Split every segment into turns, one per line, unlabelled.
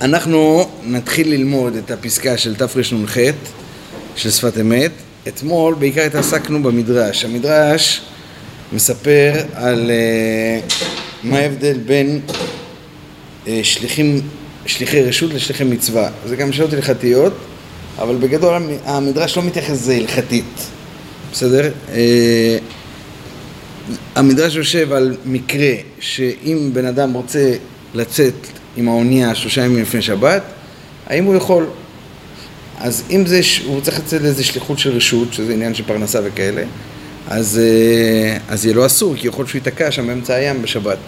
אנחנו נתחיל ללמוד את הפסקה של תרנ"ח של שפת אמת. אתמול בעיקר התעסקנו במדרש. המדרש מספר על uh, מה ההבדל בין uh, שליחים, שליחי רשות לשליחי מצווה. זה גם שאלות הלכתיות, אבל בגדול המדרש לא מתייחס לזה הלכתית, בסדר? Uh, המדרש יושב על מקרה שאם בן אדם רוצה לצאת עם האונייה שלושה ימים לפני שבת, האם הוא יכול? אז אם זה, הוא צריך לצאת לאיזה שליחות של רשות, שזה עניין של פרנסה וכאלה, אז, אה, אז יהיה לו אסור, כי יכול להיות שהוא ייתקע שם באמצע הים בשבת.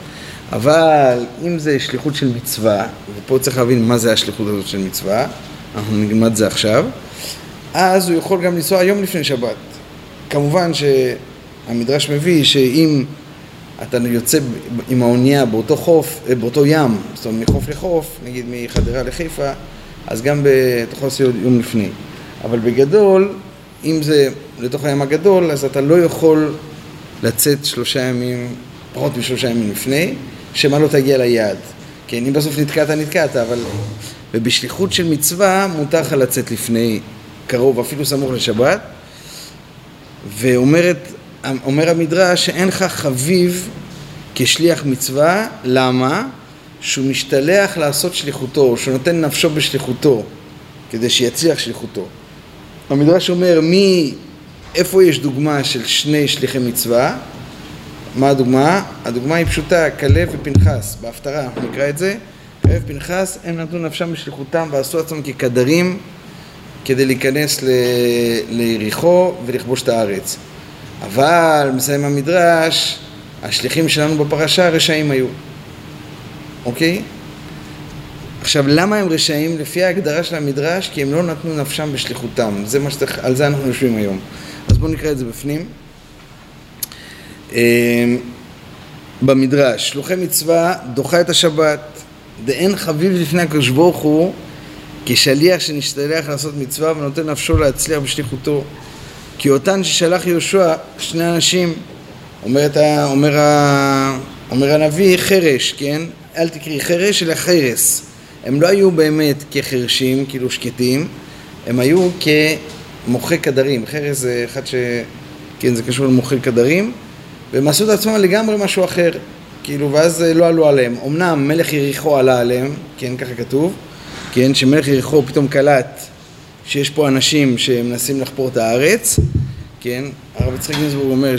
אבל אם זה שליחות של מצווה, ופה צריך להבין מה זה השליחות הזאת של מצווה, אנחנו נלמד זה עכשיו, אז הוא יכול גם לנסוע יום לפני שבת. כמובן שהמדרש מביא שאם אתה יוצא עם האונייה באותו חוף, אה, באותו ים, זאת אומרת מחוף לחוף, נגיד מחדרה לחיפה, אז גם אתה יכול לעשות יום לפני. אבל בגדול, אם זה לתוך הים הגדול, אז אתה לא יכול לצאת שלושה ימים, פחות משלושה ימים לפני, שמא לא תגיע ליעד. כן, אם בסוף נתקעת, נתקעת, אבל... ובשליחות של מצווה מותר לך לצאת לפני קרוב, אפילו סמוך לשבת. ואומרת אומר המדרש שאין לך חביב כשליח מצווה, למה? שהוא משתלח לעשות שליחותו, שהוא נותן נפשו בשליחותו, כדי שיצליח שליחותו. המדרש אומר, מי, איפה יש דוגמה של שני שליחי מצווה? מה הדוגמה? הדוגמה היא פשוטה, כלב ופנחס, בהפטרה, אנחנו נקרא את זה. כלב ופנחס, הם נתנו נפשם בשליחותם ועשו עצמם כקדרים כדי להיכנס ליריחו ולכבוש את הארץ. אבל, מסיים המדרש, השליחים שלנו בפרשה רשעים היו, אוקיי? עכשיו, למה הם רשעים? לפי ההגדרה של המדרש, כי הם לא נתנו נפשם בשליחותם. זה מה שצריך, על זה אנחנו יושבים היום. אז בואו נקרא את זה בפנים. אמ, במדרש, שלוחי מצווה דוחה את השבת, דאין חביב לפני הקדוש ברוך הוא כשליח שנשתלח לעשות מצווה ונותן נפשו להצליח בשליחותו. כי אותן ששלח יהושע שני אנשים, אומר, ה, אומר, ה, אומר הנביא חרש, כן? אל תקראי חרש אלא חרס. הם לא היו באמת כחרשים, כאילו שקטים, הם היו כמוחי קדרים. חרס זה אחד ש... כן, זה קשור למוחי קדרים, והם עשו את עצמם לגמרי משהו אחר, כאילו, ואז לא עלו עליהם. אמנם מלך יריחו עלה עליהם, כן, ככה כתוב, כן, שמלך יריחו פתאום קלט שיש פה אנשים שמנסים לחפור את הארץ, כן? הרב יצחק גינזבורג אומר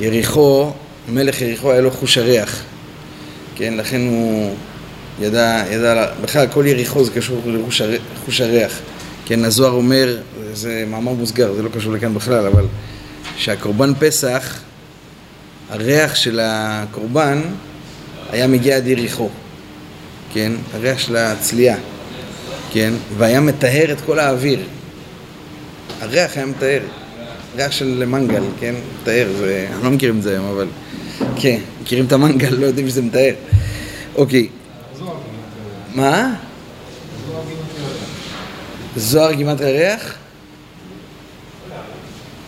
שיריחו, מלך יריחו היה לו חוש הריח, כן? לכן הוא ידע, ידע, בכלל כל יריחו זה קשור לחוש הריח, כן? הזוהר אומר, זה מאמר מוסגר, זה לא קשור לכאן בכלל, אבל שהקורבן פסח, הריח של הקורבן היה מגיע עד יריחו, כן? הריח של הצלייה. כן, והיה מטהר את כל האוויר. הריח היה מטהר, ריח של מנגל, כן, מטהר, זה, אנחנו לא מכירים את זה היום, אבל כן, מכירים את המנגל, לא יודעים שזה מטהר. אוקיי. מה? זוהר גימת הריח?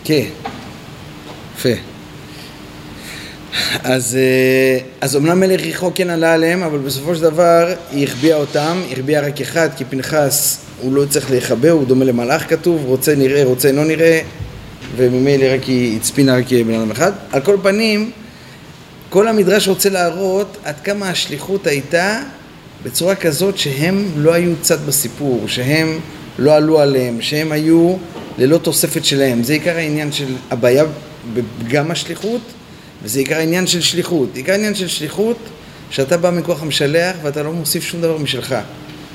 כן. יפה. אז, אה, אז אמנם מלך יריחו כן עלה עליהם, אבל בסופו של דבר היא החביאה אותם, היא החביאה רק אחד, כי פנחס הוא לא צריך להיחבא, הוא דומה למלאך כתוב, רוצה נראה, רוצה לא נראה, וממילא רק היא הצפינה רק בן אדם אחד. על כל פנים, כל המדרש רוצה להראות עד כמה השליחות הייתה בצורה כזאת שהם לא היו צד בסיפור, שהם לא עלו עליהם, שהם היו ללא תוספת שלהם. זה עיקר העניין של הבעיה בפגם השליחות. וזה עיקר העניין של שליחות. עיקר העניין של שליחות, שאתה בא מכוח המשלח ואתה לא מוסיף שום דבר משלך.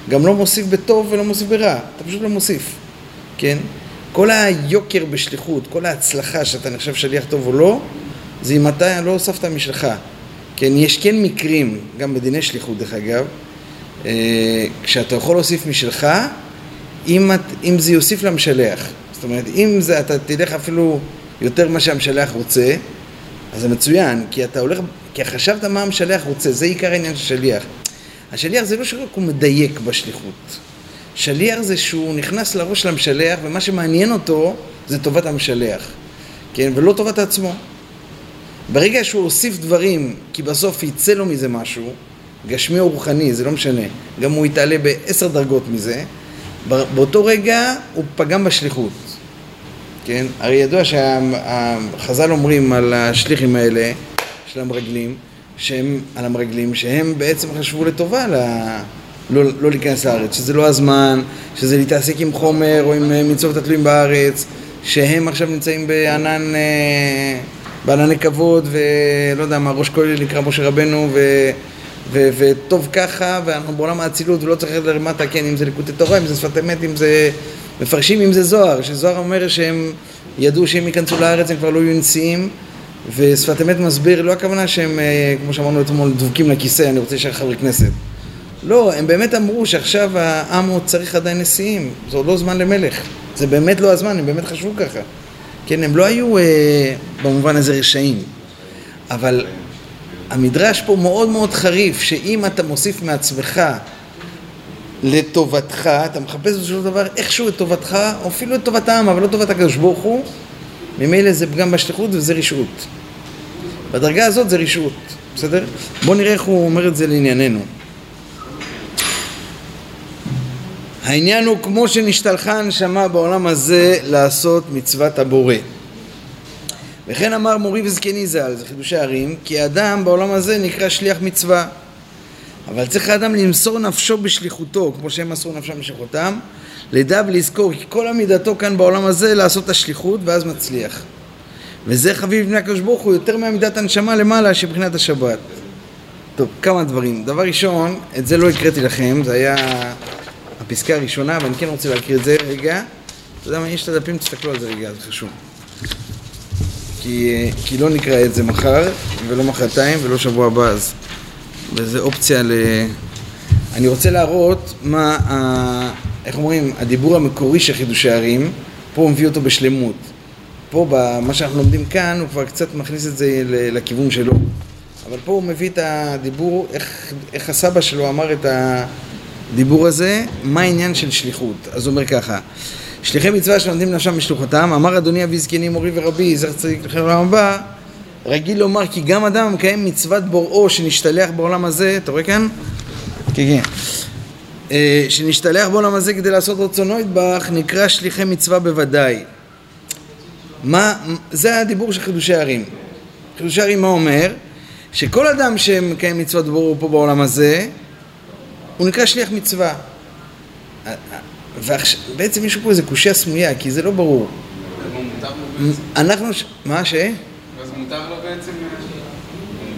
גם לא מוסיף בטוב ולא מוסיף ברע, אתה פשוט לא מוסיף, כן? כל היוקר בשליחות, כל ההצלחה שאתה נחשב שליח טוב או לא, זה אם אתה לא הוספת משלך. כן, יש כן מקרים, גם בדיני שליחות דרך אגב, אה, כשאתה יכול להוסיף משלך, אם, אם זה יוסיף למשלח. זאת אומרת, אם זה, אתה תלך אפילו יותר ממה שהמשלח רוצה, אז זה מצוין, כי אתה הולך, כי חשבת מה המשלח רוצה, זה עיקר העניין של שליח. השליח זה לא שרק הוא מדייק בשליחות. שליח זה שהוא נכנס לראש של המשלח, ומה שמעניין אותו זה טובת המשלח, כן? ולא טובת עצמו. ברגע שהוא הוסיף דברים, כי בסוף יצא לו מזה משהו, גשמי או רוחני, זה לא משנה, גם הוא יתעלה בעשר דרגות מזה, באותו רגע הוא פגם בשליחות, כן? הרי ידוע שהחז"ל אומרים על השליחים האלה, של המרגלים, שהם, על המרגלים, שהם בעצם חשבו לטובה ל... לא, לא להיכנס לארץ, שזה לא הזמן, שזה להתעסק עם חומר או עם מצוות התלויים בארץ, שהם עכשיו נמצאים בענן, אה, בענני כבוד ולא יודע מה, ראש כולל נקרא משה רבנו ו... וטוב ככה, ואנחנו בעולם האצילות ולא צריך לרדת למטה, כן, אם זה ליקוטי תורה, אם זה שפת אמת, אם זה מפרשים, אם זה זוהר, שזוהר אומר שהם ידעו שהם ייכנסו לארץ, הם כבר לא יהיו נשיאים, ושפת אמת מסביר, לא הכוונה שהם, אה, כמו שאמרנו אתמול, דבוקים לכיסא, אני רוצה להישאר חברי כנסת. לא, הם באמת אמרו שעכשיו העם עוד צריך עדיין נשיאים, זה עוד לא זמן למלך. זה באמת לא הזמן, הם באמת חשבו ככה. כן, הם לא היו אה, במובן הזה רשעים, אבל המדרש פה מאוד מאוד חריף, שאם אתה מוסיף מעצמך לטובתך, אתה מחפש בסופו של דבר איכשהו את טובתך, או אפילו את טובת העם, אבל לא טובת הקדוש ברוך הוא, ממילא זה פגם בשליחות וזה רשעות. בדרגה הזאת זה רשעות, בסדר? בואו נראה איך הוא אומר את זה לענייננו. העניין הוא כמו שנשתלחה הנשמה בעולם הזה לעשות מצוות הבורא. וכן אמר מורי וזקני ז"ל, זה חידושי ערים, כי אדם בעולם הזה נקרא שליח מצווה. אבל צריך האדם למסור נפשו בשליחותו, כמו שהם מסרו נפשם בשליחותם, לדע ולזכור כי כל עמידתו כאן בעולם הזה לעשות את השליחות ואז מצליח. וזה חביב בני הקדוש ברוך הוא יותר מעמידת הנשמה למעלה שבחינת השבת. טוב, כמה דברים. דבר ראשון, את זה לא הקראתי לכם, זה היה הפסקה הראשונה, ואני כן רוצה להקריא את זה רגע. אתה יודע מה, יש את הדפים, תסתכלו על זה רגע, זה חשוב. כי, כי לא נקרא את זה מחר, ולא מחרתיים, ולא שבוע הבא, אז... וזו אופציה ל... אני רוצה להראות מה, ה... איך אומרים, הדיבור המקורי של חידושי ערים, פה הוא מביא אותו בשלמות. פה, במה שאנחנו לומדים כאן, הוא כבר קצת מכניס את זה לכיוון שלו. אבל פה הוא מביא את הדיבור, איך, איך הסבא שלו אמר את הדיבור הזה, מה העניין של שליחות. אז הוא אומר ככה, שליחי מצווה שלומדים נפשם בשלוחותם, אמר אדוני אבי זקני מורי ורבי, זכר צדיק לכם לעולם הבא, רגיל לומר כי גם אדם המקיים מצוות בוראו שנשתלח בעולם הזה, אתה רואה כאן? כן, כן. אה, שנשתלח בעולם הזה כדי לעשות רצונו ידבח, נקרא שליחי מצווה בוודאי. מה, זה הדיבור של חידושי ערים. חידושי ערים מה אומר? שכל אדם שמקיים מצוות בוראו פה בעולם הזה, הוא נקרא שליח מצווה. ובעצם יש פה איזה קושייה סמויה, כי זה לא ברור. אנחנו, מה ש...
אז מותר לו בעצם...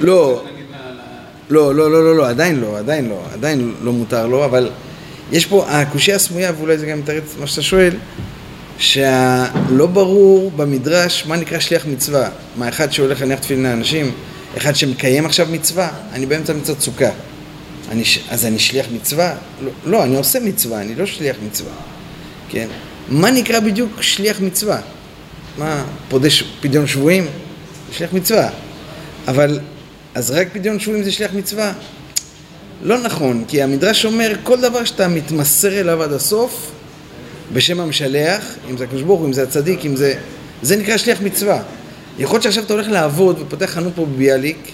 לא, לא, לא, לא, לא, לא, עדיין לא, עדיין לא, עדיין לא מותר לו, אבל יש פה, הקושייה הסמויה, ואולי זה גם מתרץ מה שאתה שואל, שהלא ברור במדרש מה נקרא שליח מצווה. מה, אחד שהולך להניח תפילין לאנשים, אחד שמקיים עכשיו מצווה, אני באמצע מצוות סוכה. אני, אז אני שליח מצווה? לא, לא, אני עושה מצווה, אני לא שליח מצווה, כן? מה נקרא בדיוק שליח מצווה? מה, פודש פדיון שבויים? שליח מצווה. אבל, אז רק פדיון שבויים זה שליח מצווה? לא נכון, כי המדרש אומר, כל דבר שאתה מתמסר אליו עד הסוף, בשם המשלח, אם זה הקדוש ברוך הוא, אם זה הצדיק, אם זה... זה נקרא שליח מצווה. יכול להיות שעכשיו אתה הולך לעבוד ופותח חנות פה בביאליק,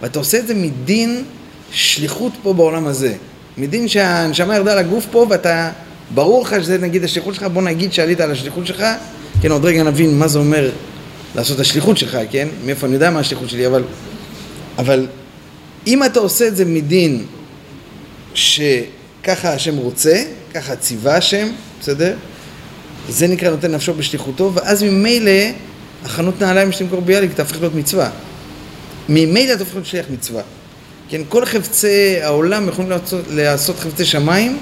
ואתה עושה את זה מדין שליחות פה בעולם הזה. מדין שהנשמה ירדה לגוף פה ואתה, ברור לך שזה נגיד השליחות שלך, בוא נגיד שעלית על השליחות שלך, כן, עוד רגע נבין מה זה אומר לעשות השליחות שלך, כן? מאיפה אני יודע מה השליחות שלי, אבל... אבל אם אתה עושה את זה מדין שככה השם רוצה, ככה ציווה השם, בסדר? זה נקרא נותן נפשו בשליחותו, ואז ממילא החנות נעליים שתמכור ביאליק תהפך להיות מצווה. ממילא אתה הופך להיות שליח מצווה. כן, כל חפצי העולם יכולים לעשות, לעשות חפצי שמיים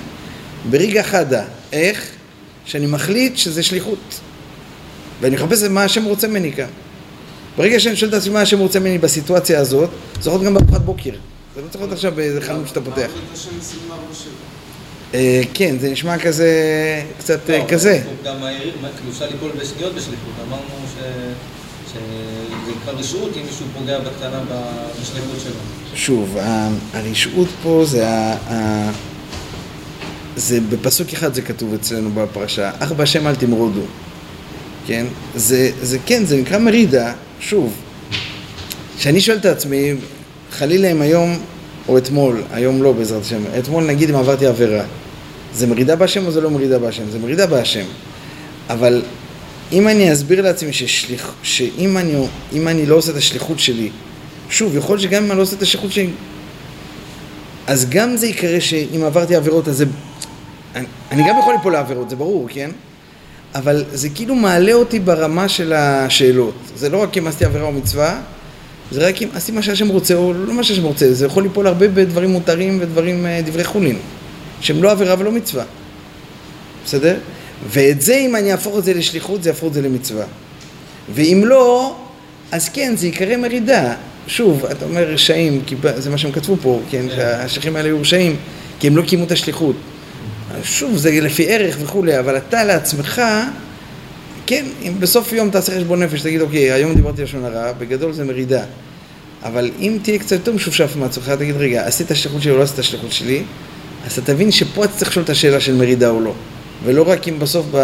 ברגע חדה. איך? שאני מחליט שזה שליחות. ואני מחפש מה השם רוצה ממני כאן. ברגע שאני שואל את עצמי מה השם רוצה ממני בסיטואציה הזאת, זה יכול להיות גם בארוחת בוקר. זה לא צריך להיות עכשיו באיזה חנות שאתה פותח. אה, כן, זה נשמע כזה, קצת אה, כזה.
גם אפשר ליפול בשניות בשליחות. אמרנו
שוב, הרשעות פה זה ה... זה בפסוק אחד זה כתוב אצלנו בפרשה, אך בהשם אל תמרודו, כן? זה, זה כן, זה נקרא מרידה, שוב. כשאני שואל את עצמי, חלילה אם היום או אתמול, היום לא בעזרת השם, אתמול נגיד אם עברתי עבירה, זה מרידה בהשם או זה לא מרידה בהשם? זה מרידה בהשם. אבל אם אני אסביר לעצמי ששליח, שאם אני, אני לא עושה את השליחות שלי, שוב, יכול להיות שגם אם אני לא עושה את השליחות שלי, אז גם זה יקרה שאם עברתי עבירות, אז זה... אני, אני גם יכול ליפול לעבירות, זה ברור, כן? אבל זה כאילו מעלה אותי ברמה של השאלות. זה לא רק אם עשיתי עבירה או מצווה, זה רק אם עשיתי מה שהשם רוצה או לא מה שהשם רוצה. זה יכול ליפול הרבה בדברים מותרים ודברים, אה, דברי חולין, שהם לא עבירה ולא מצווה. בסדר? ואת זה, אם אני אהפוך את זה לשליחות, זה יהפוך את זה למצווה. ואם לא, אז כן, זה יקרה מרידה. שוב, אתה אומר רשעים, כי זה מה שהם כתבו פה, כן, שהשליחים האלה היו רשעים, כי הם לא קיימו את השליחות. שוב, זה לפי ערך וכולי, אבל אתה לעצמך, כן, אם בסוף יום תעשה חשבון נפש, תגיד, אוקיי, היום דיברתי לשון הרע, בגדול זה מרידה. אבל אם תהיה קצת יותר משופשף מעצמך, תגיד, רגע, עשית השליחות שלי או לא עשית השליחות שלי, אז אתה תבין שפה אתה צריך לשאול את השאלה של מרידה או לא. ולא רק אם בסוף ב...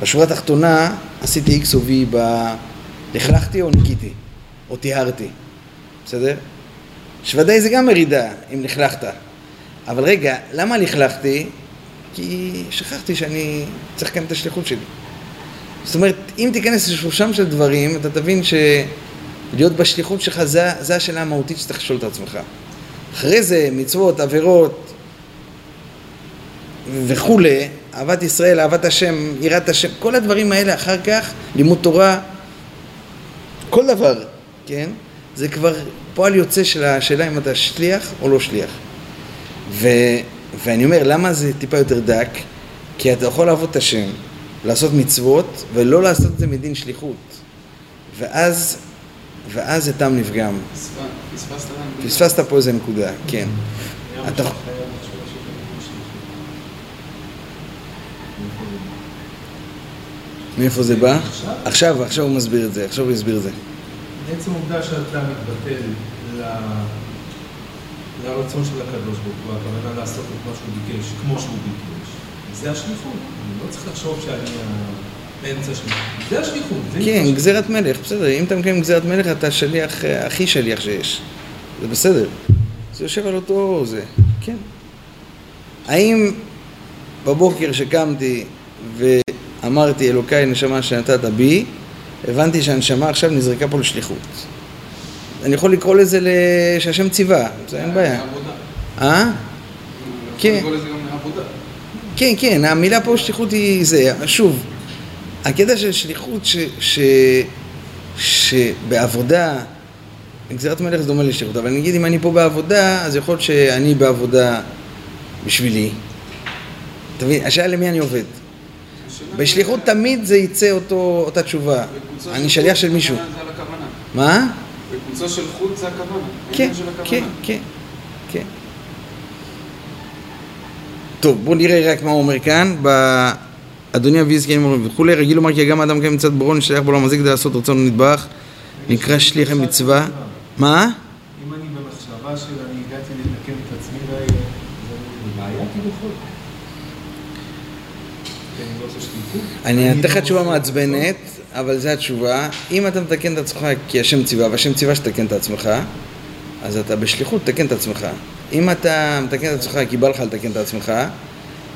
בשורה התחתונה עשיתי X או V, ב... לכלכתי או ניקיתי, או טיהרתי, בסדר? שוודאי זה גם מרידה, אם לכלכת. אבל רגע, למה לכלכתי? כי שכחתי שאני צריך לקיים את השליחות שלי. זאת אומרת, אם תיכנס לשלושם של דברים, אתה תבין שלהיות בשליחות שלך, זה, זה השאלה המהותית שצריך לשאול את עצמך. אחרי זה, מצוות, עבירות וכולי, אהבת ישראל, אהבת השם, יראת השם, כל הדברים האלה אחר כך, לימוד תורה, כל דבר, כן? זה כבר פועל יוצא של השאלה אם אתה שליח או לא שליח. ו, ואני אומר, למה זה טיפה יותר דק? כי אתה יכול לעבוד את השם, לעשות מצוות, ולא לעשות את זה מדין שליחות. ואז, ואז זה טעם נפגם. פספסת פה איזה נקודה, כן. אתה... מאיפה זה בא? עכשיו, עכשיו הוא מסביר את זה, עכשיו הוא יסביר את זה.
עצם העובדה שאתה מתבטל לרצון של הקדוש ברוך הוא, הכוונה לעשות את מה שהוא ביקש, כמו שהוא ביקש, זה השליחות. אני לא צריך לחשוב שאני באמצע שליחות. זה השליחות.
כן, גזירת מלך, בסדר. אם אתה מקיים גזירת מלך, אתה שליח, אה, הכי שליח שיש. זה בסדר. זה יושב על אותו זה, כן. האם בבוקר שקמתי ואמרתי, אלוקיי, נשמה שנתת בי, הבנתי שהנשמה עכשיו נזרקה פה לשליחות. אני יכול לקרוא לזה שהשם ציווה, זה אין בעיה. אה? כן. כן, כן, המילה פה שליחות היא זה. שוב, הקטע של שליחות ש, ש, שבעבודה, גזירת מלך זה דומה לשליחות, אבל נגיד אם אני פה בעבודה, אז יכול להיות שאני בעבודה בשבילי. אתה מבין? השאלה למי אני עובד. בשליחות תמיד זה יצא אותו, אותה תשובה. אני שליח של מישהו. מה?
בקבוצה של חוט זה הכוונה.
כן, כן, כן, כן. טוב, בואו נראה רק מה הוא אומר כאן. אדוני אבי זקנים וכולי, רגיל לומר כי גם האדם קיים מצד ברון שייך בעולם הזה כדי לעשות רצון נדבך, נקרא שליח המצווה. מה?
אם אני במחשבה של אני הגעתי לתקן את עצמי, זה בעיה כביכול.
אני אתן לך תשובה מעצבנת, אבל זו התשובה. אם אתה מתקן את עצמך כי השם ציווה, והשם ציווה שתקן את עצמך, אז אתה בשליחות תקן את עצמך. אם אתה מתקן את עצמך כי בא לך לתקן את עצמך,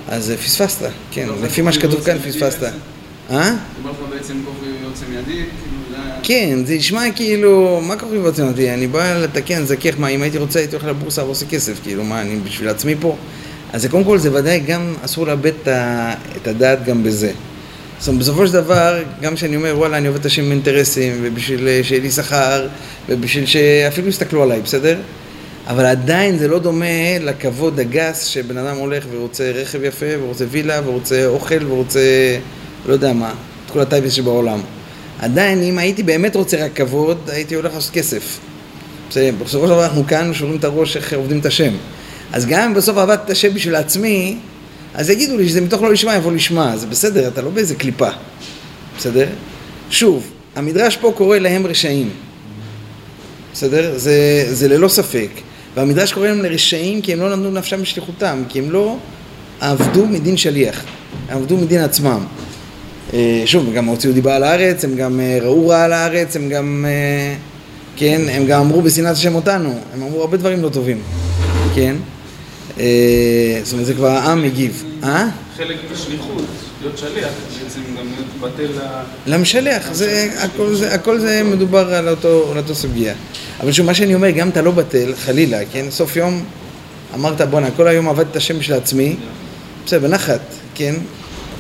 אז פספסת, כן, לפי מה שכתוב כאן פספסת. אה?
אומר לך בעצם כוכי יוצא מידי, כאילו
כן, זה נשמע כאילו, מה כוכי יוצא מידי? אני בא לתקן, זכך, מה, אם הייתי רוצה הייתי הולך לבורסה ועושה כסף, כאילו, מה, אני בשביל עצמי פה? אז קודם כל, זה ודאי גם אסור לאבד את הדעת גם בזה. זאת אומרת, בסופו של דבר, גם כשאני אומר, וואלה, אני עובד את השם עם אינטרסים, ובשביל אה, שיהיה לי שכר, ובשביל שאפילו יסתכלו עליי, בסדר? אבל עדיין זה לא דומה לכבוד הגס שבן אדם הולך ורוצה רכב יפה, ורוצה וילה, ורוצה אוכל, ורוצה, לא יודע מה, את כל הטייבס שבעולם. עדיין, אם הייתי באמת רוצה רק כבוד, הייתי הולך לעשות כסף. בסופו של דבר אנחנו כאן שוברים את הראש איך עובדים את השם. אז גם אם בסוף עבדתי את השם בשביל עצמי, אז יגידו לי שזה מתוך לא לשמה יבוא לשמה, זה בסדר, אתה לא באיזה קליפה, בסדר? שוב, המדרש פה קורא להם רשעים, בסדר? זה, זה ללא ספק. והמדרש קורא להם לרשעים כי הם לא נתנו נפשם בשליחותם, כי הם לא עבדו מדין שליח, הם עבדו מדין עצמם. אה, שוב, הם גם הוציאו דיבה על הארץ, הם גם אה, ראו רע על הארץ, הם גם... אה, כן, הם גם אמרו בשנאת השם אותנו, הם אמרו הרבה דברים לא טובים, כן? אה, זאת אומרת, זה כבר העם הגיב. אה?
חלק בשליחות, להיות שליח, בעצם גם להיות בטל ל...
למשלח, זה, הכל, זה, הכל זה מדובר על אותו, על אותו סוגיה. אבל שוב, מה שאני אומר, גם אתה לא בטל, חלילה, כן? סוף יום אמרת, בואנה, כל היום עבדתי את השם של עצמי, בסדר, בנחת, כן?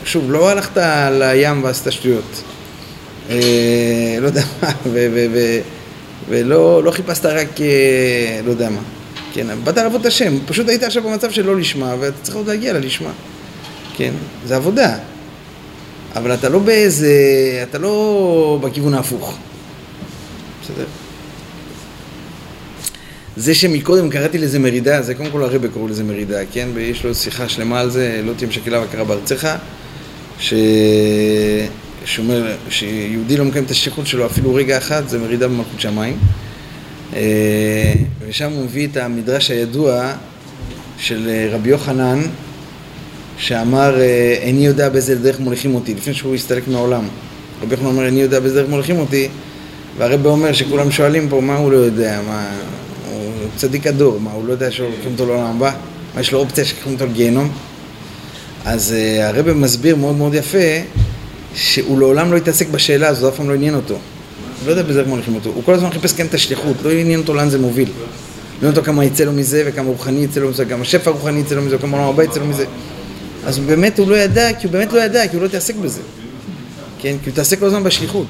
שוב, לא הלכת לים ועשית שטויות. אה, לא יודע מה, ולא לא חיפשת רק, אה, לא יודע מה. כן, באת לעבוד את השם, פשוט היית עכשיו במצב של לא לשמה, ואתה צריך עוד להגיע ללשמה. כן, זה עבודה. אבל אתה לא באיזה, אתה לא בכיוון ההפוך. בסדר? זה שמקודם קראתי לזה מרידה, זה קודם כל הרבה קראו לזה מרידה, כן? ויש לו שיחה שלמה על זה, לא תהיה משקלה וקרה בארצך, ש... שאומר שיהודי לא מקיים את השליחות שלו אפילו רגע אחד, זה מרידה במלכות שמיים. אה, ושם הוא מביא את המדרש הידוע של אה, רבי יוחנן, שאמר, אה, איני יודע באיזה דרך מוליכים אותי, לפני שהוא הסתלק מהעולם. רבי יוחנן אומר, איני יודע באיזה דרך מוליכים אותי, והרבי אומר שכולם שואלים פה, מה הוא לא יודע, מה... הוא צדיק הדור, מה, הוא לא יודע שהולכים אותו לעולם הבא? מה, יש לו אופציה שיקחים אותו לגיהנום? אז הרבי מסביר מאוד מאוד יפה, שהוא לעולם לא התעסק בשאלה הזו, אף פעם לא עניין אותו. לא יודע באיזה דרך מוליכים אותו. הוא כל הזמן חיפש כן את השליחות, לא עניין אותו לאן זה מוביל. לא עניין אותו כמה יצא לו מזה, וכמה רוחני יצא לו מזה, כמה שפע רוחני יצא לו מזה, וכמה עולם הבא יצא לו מזה. אז באמת הוא לא ידע, כי הוא באמת לא ידע, כי הוא לא התעסק בזה. כן? כי הוא התעסק כל הזמן בשליחות.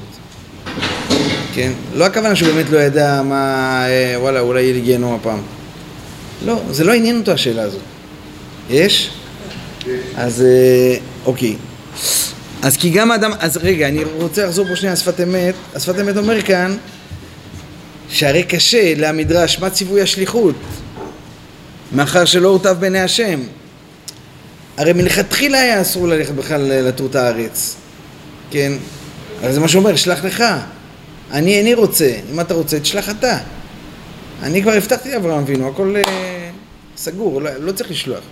כן? לא הכוונה שהוא באמת לא ידע מה, אה, וואלה, אולי יהיה לי גיהנום הפעם. לא, זה לא עניין אותו השאלה הזאת. יש? אז אה, אוקיי. אז כי גם האדם, אז רגע, אני רוצה לחזור פה שנייה לשפת אמת. השפת אמת אומר כאן, שהרי קשה למדרש, מה ציווי השליחות? מאחר שלא הוטב בעיני השם. הרי מלכתחילה היה אסור ללכת בכלל לטור את הארץ, כן? אבל זה מה שאומר, שלח לך. אני איני רוצה, אם אתה רוצה, תשלח אתה. אני כבר הבטחתי לאברהם אבינו, הכל אה, סגור, לא, לא צריך לשלוח.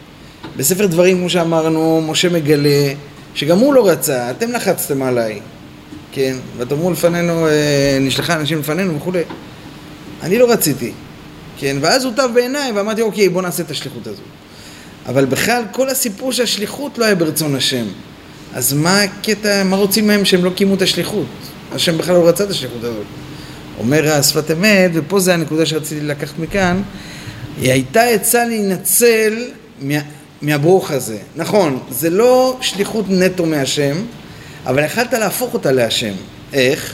בספר דברים, כמו שאמרנו, משה מגלה שגם הוא לא רצה, אתם לחצתם עליי, כן? ותאמרו לפנינו, אה, נשלחה אנשים לפנינו וכולי. אני לא רציתי, כן? ואז הוטב בעיניי ואמרתי, אוקיי, בוא נעשה את השליחות הזו. אבל בכלל, כל הסיפור של השליחות לא היה ברצון השם. אז מה הקטע, מה רוצים מהם שהם לא קיימו את השליחות? השם בכלל לא רצה את השליחות הזאת. אומר השפת אמת, ופה זה הנקודה שרציתי לקחת מכאן, היא הייתה עצה להינצל מה, מהברוך הזה. נכון, זה לא שליחות נטו מהשם, אבל יכלת להפוך אותה להשם. איך?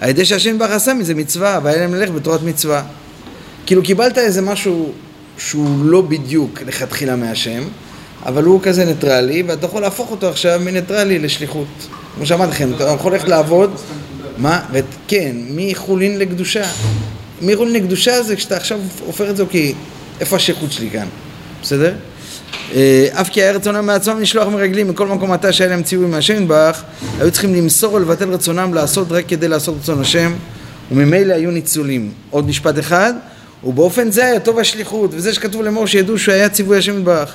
על ידי שהשם ברוך עשה מזה מצווה, והיה להם ללך בתורת מצווה. כאילו קיבלת איזה משהו שהוא לא בדיוק לכתחילה מהשם, אבל הוא כזה ניטרלי, ואתה יכול להפוך אותו עכשיו מניטרלי לשליחות. כמו שאמרתי לכם, אתה יכול ללכת לעבוד, מה? כן, מחולין לקדושה. מחולין לקדושה זה כשאתה עכשיו הופך את זה, אוקיי, איפה השליחות שלי כאן? בסדר? אה, אף כי היה רצונם מעצמם לשלוח מרגלים מכל מקום עתה שהיה להם ציווי מהשם יתברך, היו צריכים למסור ולבטל רצונם לעשות רק כדי לעשות רצון השם, וממילא היו ניצולים. עוד משפט אחד, ובאופן זה היה טוב השליחות, וזה שכתוב לאמור שידעו שהיה ציווי השם יתברך.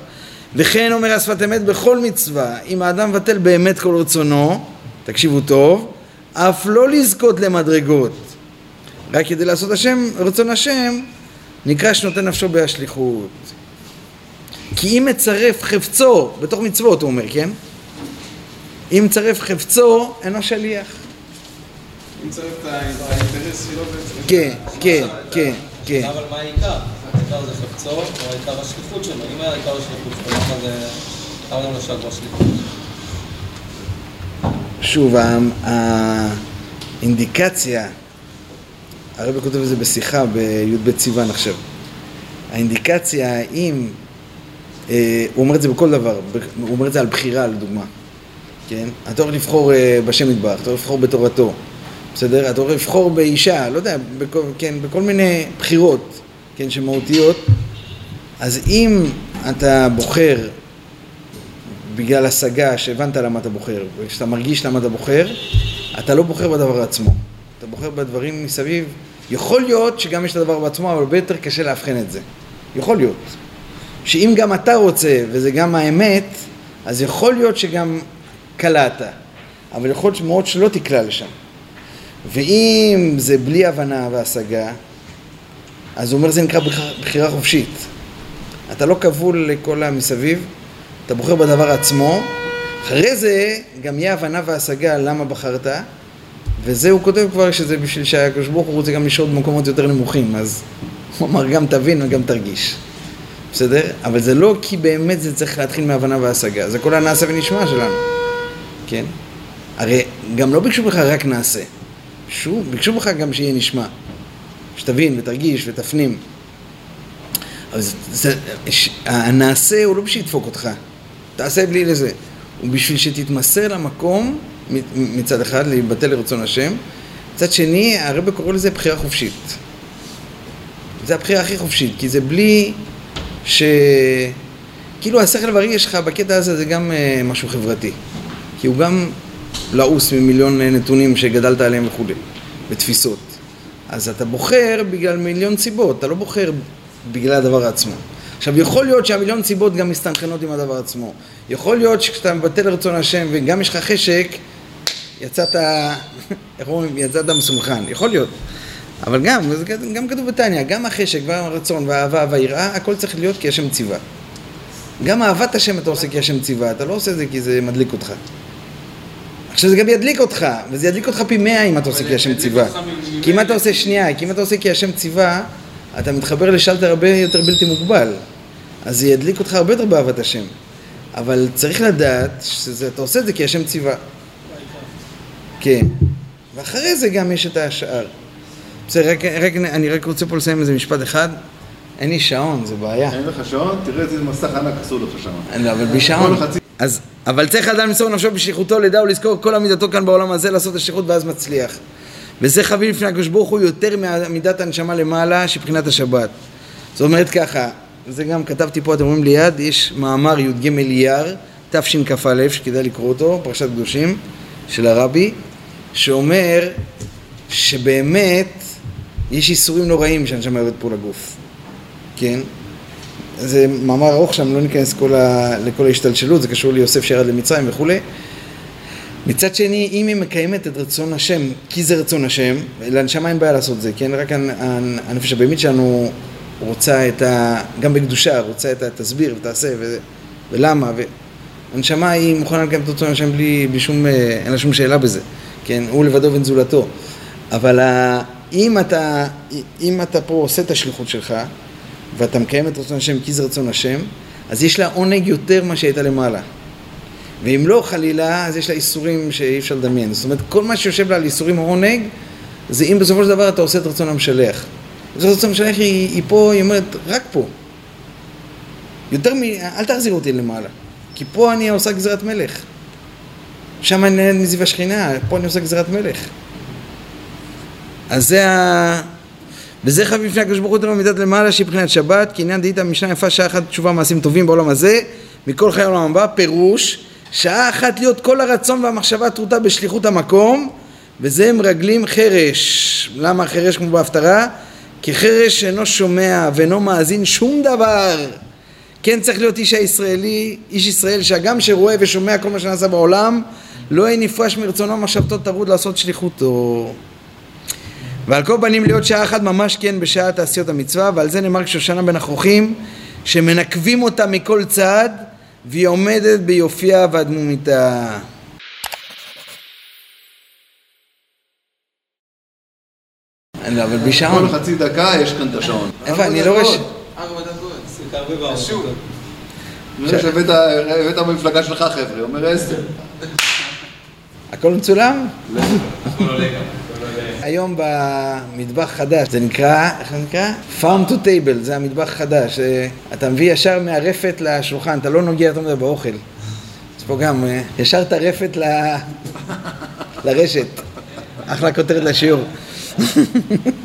וכן אומר השפת אמת בכל מצווה, אם האדם מבטל באמת כל רצונו, תקשיבו טוב, אף לא לזכות למדרגות, רק כדי לעשות השם, רצון השם, נקרא שנותן נפשו בהשליחות. כי אם מצרף חפצו, בתוך מצוות הוא אומר, כן? אם מצרף חפצו, אינו שליח.
אם צריך את האינטרס שלו בעצם.
כן, כן, כן, כן.
אבל מה העיקר? העיקר זה חפצו, או העיקר השליחות שלו? אם היה העיקר השליחות שלו, למה זה... למה לא נשאר בשליחות?
שוב, האינדיקציה, הרב כותב את זה בשיחה בי"ב סיוון עכשיו. האינדיקציה האם, הוא אומר את זה בכל דבר, הוא אומר את זה על בחירה לדוגמה, כן? אתה הולך לבחור אה, בשם יתברך, אתה הולך לבחור בתורתו, בסדר? אתה הולך לבחור באישה, לא יודע, בכל, כן, בכל מיני בחירות, כן, שמהותיות. אז אם אתה בוחר בגלל השגה שהבנת למה אתה בוחר, וכשאתה מרגיש למה אתה בוחר, אתה לא בוחר בדבר עצמו. אתה בוחר בדברים מסביב. יכול להיות שגם יש את הדבר בעצמו, אבל הרבה יותר קשה לאבחן את זה. יכול להיות. שאם גם אתה רוצה, וזה גם האמת, אז יכול להיות שגם קלעת. אבל יכול להיות מאוד שלא תקלע לשם. ואם זה בלי הבנה והשגה, אז הוא אומר זה נקרא בח- בחירה חופשית. אתה לא כבול לכל המסביב, אתה בוחר בדבר עצמו, אחרי זה גם יהיה הבנה והשגה למה בחרת, וזה הוא כותב כבר שזה בשביל שהקדוש ברוך הוא רוצה גם לשהות במקומות יותר נמוכים, אז הוא אמר גם תבין וגם תרגיש. בסדר? אבל זה לא כי באמת זה צריך להתחיל מהבנה והשגה, זה כל הנעשה ונשמע שלנו, כן? הרי גם לא ביקשו ממך רק נעשה, ביקשו, ביקשו ממך גם שיהיה נשמע, שתבין ותרגיש ותפנים. אבל זה, ש, הנעשה הוא לא בשביל לדפוק אותך, תעשה בלי לזה, הוא בשביל שתתמסר למקום מצד אחד, להתבטא לרצון השם, מצד שני הרב קורא לזה בחירה חופשית. זה הבחירה הכי חופשית, כי זה בלי ש... כאילו השכל הבריא שלך בקטע הזה זה גם אה, משהו חברתי. כי הוא גם לעוס ממיליון אה, נתונים שגדלת עליהם וכולי, ותפיסות. אז אתה בוחר בגלל מיליון סיבות, אתה לא בוחר בגלל הדבר עצמו. עכשיו, יכול להיות שהמיליון סיבות גם מסתנכרנות עם הדבר עצמו. יכול להיות שכשאתה מבטא לרצון השם וגם יש לך חשק, יצאת, איך אומרים, יצאת מסונכן. יכול להיות. אבל גם, זה גם כתוב בתניא, גם החשק והרצון והאהבה והיראה, הכל צריך להיות כי השם ציווה. גם אהבת השם אתה עושה כי השם ציווה, אתה לא עושה את זה כי זה מדליק אותך. עכשיו זה גם ידליק אותך, וזה ידליק אותך פי מאה אם אתה עושה כי השם ציווה. כי אם. אתה עושה שנייה, כי אם אתה עושה כי השם ציווה, אתה מתחבר לשלטר הרבה יותר בלתי מוגבל. אז זה ידליק אותך הרבה יותר באהבת השם. אבל צריך לדעת שאתה עושה את זה כי השם ציווה. כן. ואחרי זה גם יש את השאר. בסדר, רק, רק, אני רק רוצה פה לסיים איזה משפט אחד. אין לי שעון, זה בעיה.
אין לך שעון? תראה איזה מסך ענק עשו לך שם.
אני לא, אבל בלי שעון. אז, אבל צריך אדם למסור נפשו בשליחותו, לדע ולזכור כל עמידתו כאן בעולם הזה, לעשות את השליחות ואז מצליח. וזה חביב לפני הקדוש ברוך הוא יותר מעמידת הנשמה למעלה, שבחינת השבת. זאת אומרת ככה, זה גם כתבתי פה, אתם רואים ליד, יש מאמר י"ג אייר, תשכ"א, שכדאי לקרוא אותו, פרשת קדושים, של הרבי, שאומר שבאמת יש איסורים נוראים שהנשמה יורדת פה לגוף. כן? זה מאמר ארוך שם, לא ניכנס כל ה... לכל ההשתלשלות, זה קשור ליוסף שירד למצרים וכולי. מצד שני, אם היא מקיימת את רצון השם, כי זה רצון השם, לנשמה אין בעיה לעשות זה, כן? רק הנ- הנ- הנפש הבהמית שלנו רוצה את ה... גם בקדושה, רוצה את התסביר ותעשה ו... ולמה, והנשמה היא מוכנה לקיים את רצון השם בלי, בלי שום... אה, אין לה שום שאלה בזה, כן? הוא לבדו בן זולתו. אבל ה... אם אתה, אם אתה פה עושה את השליחות שלך, ואתה מקיים את רצון השם כי זה רצון השם, אז יש לה עונג יותר ממה שהייתה למעלה. ואם לא חלילה, אז יש לה איסורים שאי אפשר לדמיין. זאת אומרת, כל מה שיושב לה על איסורים עונג, זה אם בסופו של דבר אתה עושה את רצון המשלח. זה רצון המשלח היא, היא פה, היא אומרת, רק פה. יותר מ... אל תחזיר אותי למעלה. כי פה אני עושה גזירת מלך. שם אני נהנית מזיו השכינה, פה אני עושה גזירת מלך. אז זה ה... וזה חביב לפני הקדוש ברוך הוא יותר מידת למעלה שהיא מבחינת שבת, כי עניין דהית משנה יפה שעה אחת תשובה מעשים טובים בעולם הזה, מכל חיי העולם הבא, פירוש שעה אחת להיות כל הרצון והמחשבה טרוטה בשליחות המקום, וזה מרגלים חרש. למה חרש כמו בהפטרה? כי חרש אינו שומע ואינו מאזין שום דבר. כן צריך להיות איש הישראלי, איש ישראל שהגם שרואה ושומע כל מה שנעשה בעולם, לא יהיה נפרש מרצונו מחשבתו טרוד לעשות שליחותו. ועל כל פנים להיות שעה אחת ממש כן בשעה תעשיות המצווה ועל זה נאמר כשושנה בין החוכים שמנקבים אותה מכל צד והיא עומדת ביופייה ואדמומיתה. לא, אבל בלי
כל
שעון.
חצי דקה יש כאן את השעון.
איפה, אני לא רואה ש...
ארבע דקות. שוב.
הבאת במפלגה שלך חבר'ה, אומר עשר.
הכל מצולם?
הכל עולה גם.
היום במטבח חדש, זה נקרא, איך זה נקרא? farm to table, זה המטבח החדש. אה, אתה מביא ישר מהרפת לשולחן, אתה לא נוגע יותר מדי באוכל. אז פה גם, אה, ישר את הרפת ל... לרשת. אחלה כותרת לשיעור.